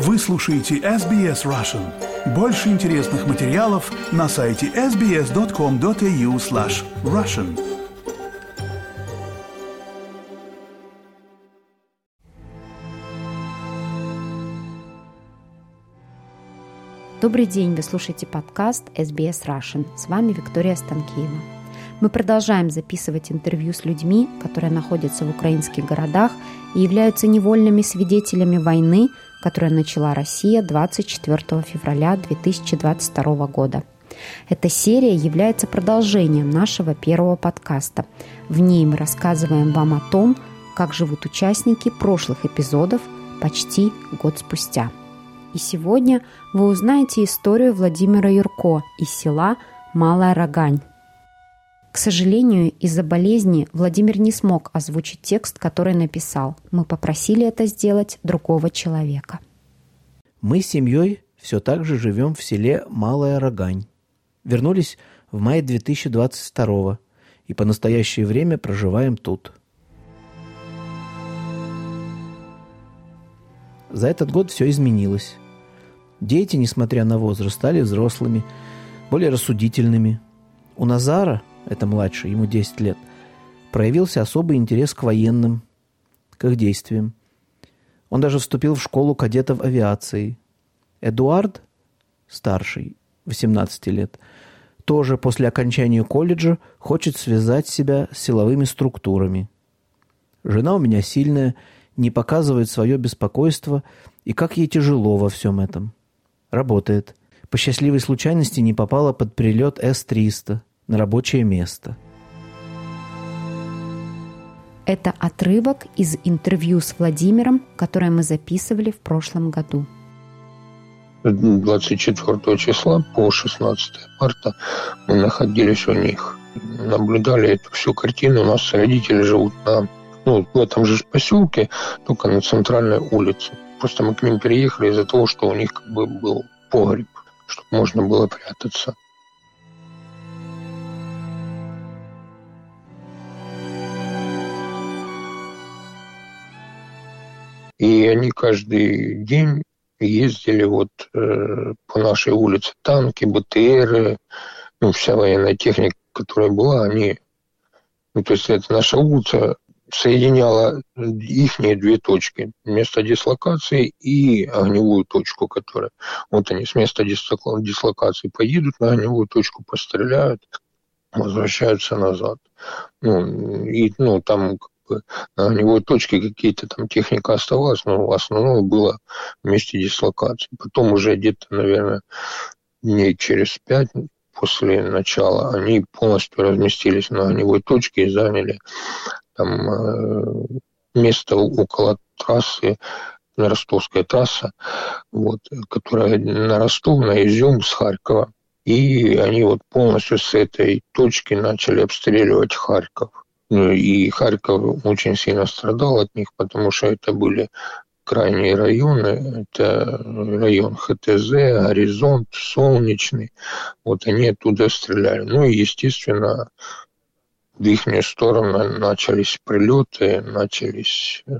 Вы слушаете SBS Russian. Больше интересных материалов на сайте sbs.com.au slash russian. Добрый день, вы слушаете подкаст SBS Russian. С вами Виктория Станкеева. Мы продолжаем записывать интервью с людьми, которые находятся в украинских городах и являются невольными свидетелями войны, которую начала Россия 24 февраля 2022 года. Эта серия является продолжением нашего первого подкаста. В ней мы рассказываем вам о том, как живут участники прошлых эпизодов почти год спустя. И сегодня вы узнаете историю Владимира Юрко из села Малая Рогань, к сожалению, из-за болезни Владимир не смог озвучить текст, который написал. Мы попросили это сделать другого человека. Мы с семьей все так же живем в селе Малая Рогань. Вернулись в мае 2022 и по настоящее время проживаем тут. За этот год все изменилось. Дети, несмотря на возраст, стали взрослыми, более рассудительными. У Назара – это младший, ему 10 лет, проявился особый интерес к военным, к их действиям. Он даже вступил в школу кадетов авиации. Эдуард, старший, 18 лет, тоже после окончания колледжа хочет связать себя с силовыми структурами. Жена у меня сильная, не показывает свое беспокойство, и как ей тяжело во всем этом. Работает. По счастливой случайности не попала под прилет С-300 на рабочее место. Это отрывок из интервью с Владимиром, которое мы записывали в прошлом году. 24 числа по 16 марта мы находились у них. Наблюдали эту всю картину. У нас родители живут на, ну, в этом же поселке, только на центральной улице. Просто мы к ним переехали из-за того, что у них как бы был погреб, чтобы можно было прятаться. И они каждый день ездили вот э, по нашей улице танки, БТРы, ну, вся военная техника, которая была, они... Ну, то есть это наша улица соединяла их две точки. Место дислокации и огневую точку, которая... Вот они с места дислокации поедут на огневую точку, постреляют, возвращаются назад. Ну, и, ну, там бы на огневой точке какие-то там техника оставалась, но в основном было в месте дислокации. Потом уже где-то, наверное, дней через пять после начала они полностью разместились на огневой точке и заняли там э, место около трассы, Ростовская трасса, вот, которая на Ростов, на Изюм с Харькова. И они вот полностью с этой точки начали обстреливать Харьков. Ну, и Харьков очень сильно страдал от них, потому что это были крайние районы, это район ХТЗ, Горизонт, Солнечный, вот они оттуда стреляли. Ну и, естественно, в их сторону начались прилеты, начались э,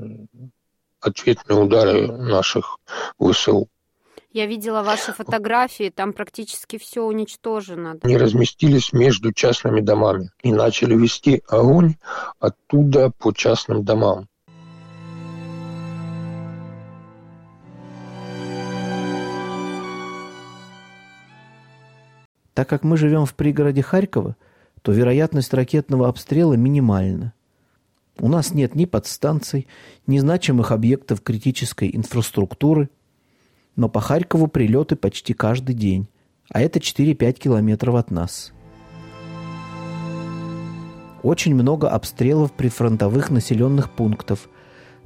ответные удары наших ВСУ. Я видела ваши фотографии, там практически все уничтожено. Они разместились между частными домами и начали вести огонь оттуда по частным домам. Так как мы живем в пригороде Харькова, то вероятность ракетного обстрела минимальна. У нас нет ни подстанций, ни значимых объектов критической инфраструктуры – но по Харькову прилеты почти каждый день, а это 4-5 километров от нас. Очень много обстрелов прифронтовых населенных пунктов.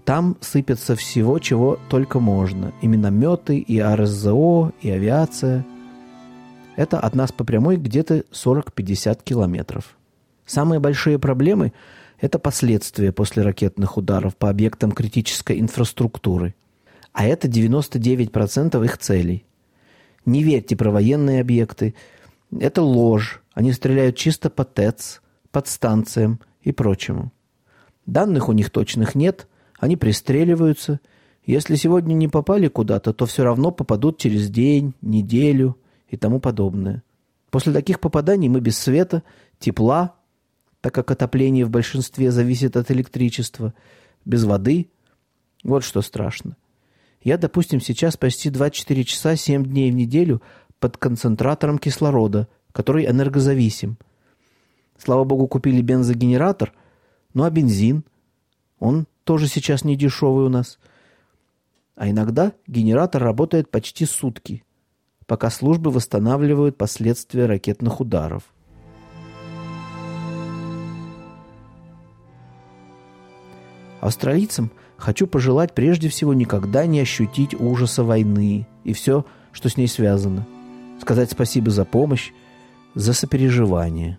Там сыпется всего, чего только можно. И минометы, и РСЗО, и авиация. Это от нас по прямой где-то 40-50 километров. Самые большие проблемы – это последствия после ракетных ударов по объектам критической инфраструктуры – а это 99% их целей. Не верьте про военные объекты. Это ложь. Они стреляют чисто по ТЭЦ, подстанциям и прочему. Данных у них точных нет, они пристреливаются, Если сегодня не попали куда-то, то все равно попадут через день, неделю и тому подобное. После таких попаданий мы без света, тепла, так как отопление в большинстве зависит от электричества, без воды. Вот что страшно. Я, допустим, сейчас почти 24 часа 7 дней в неделю под концентратором кислорода, который энергозависим. Слава богу, купили бензогенератор, ну а бензин, он тоже сейчас не дешевый у нас. А иногда генератор работает почти сутки, пока службы восстанавливают последствия ракетных ударов. Австралийцам хочу пожелать прежде всего никогда не ощутить ужаса войны и все, что с ней связано. Сказать спасибо за помощь, за сопереживание.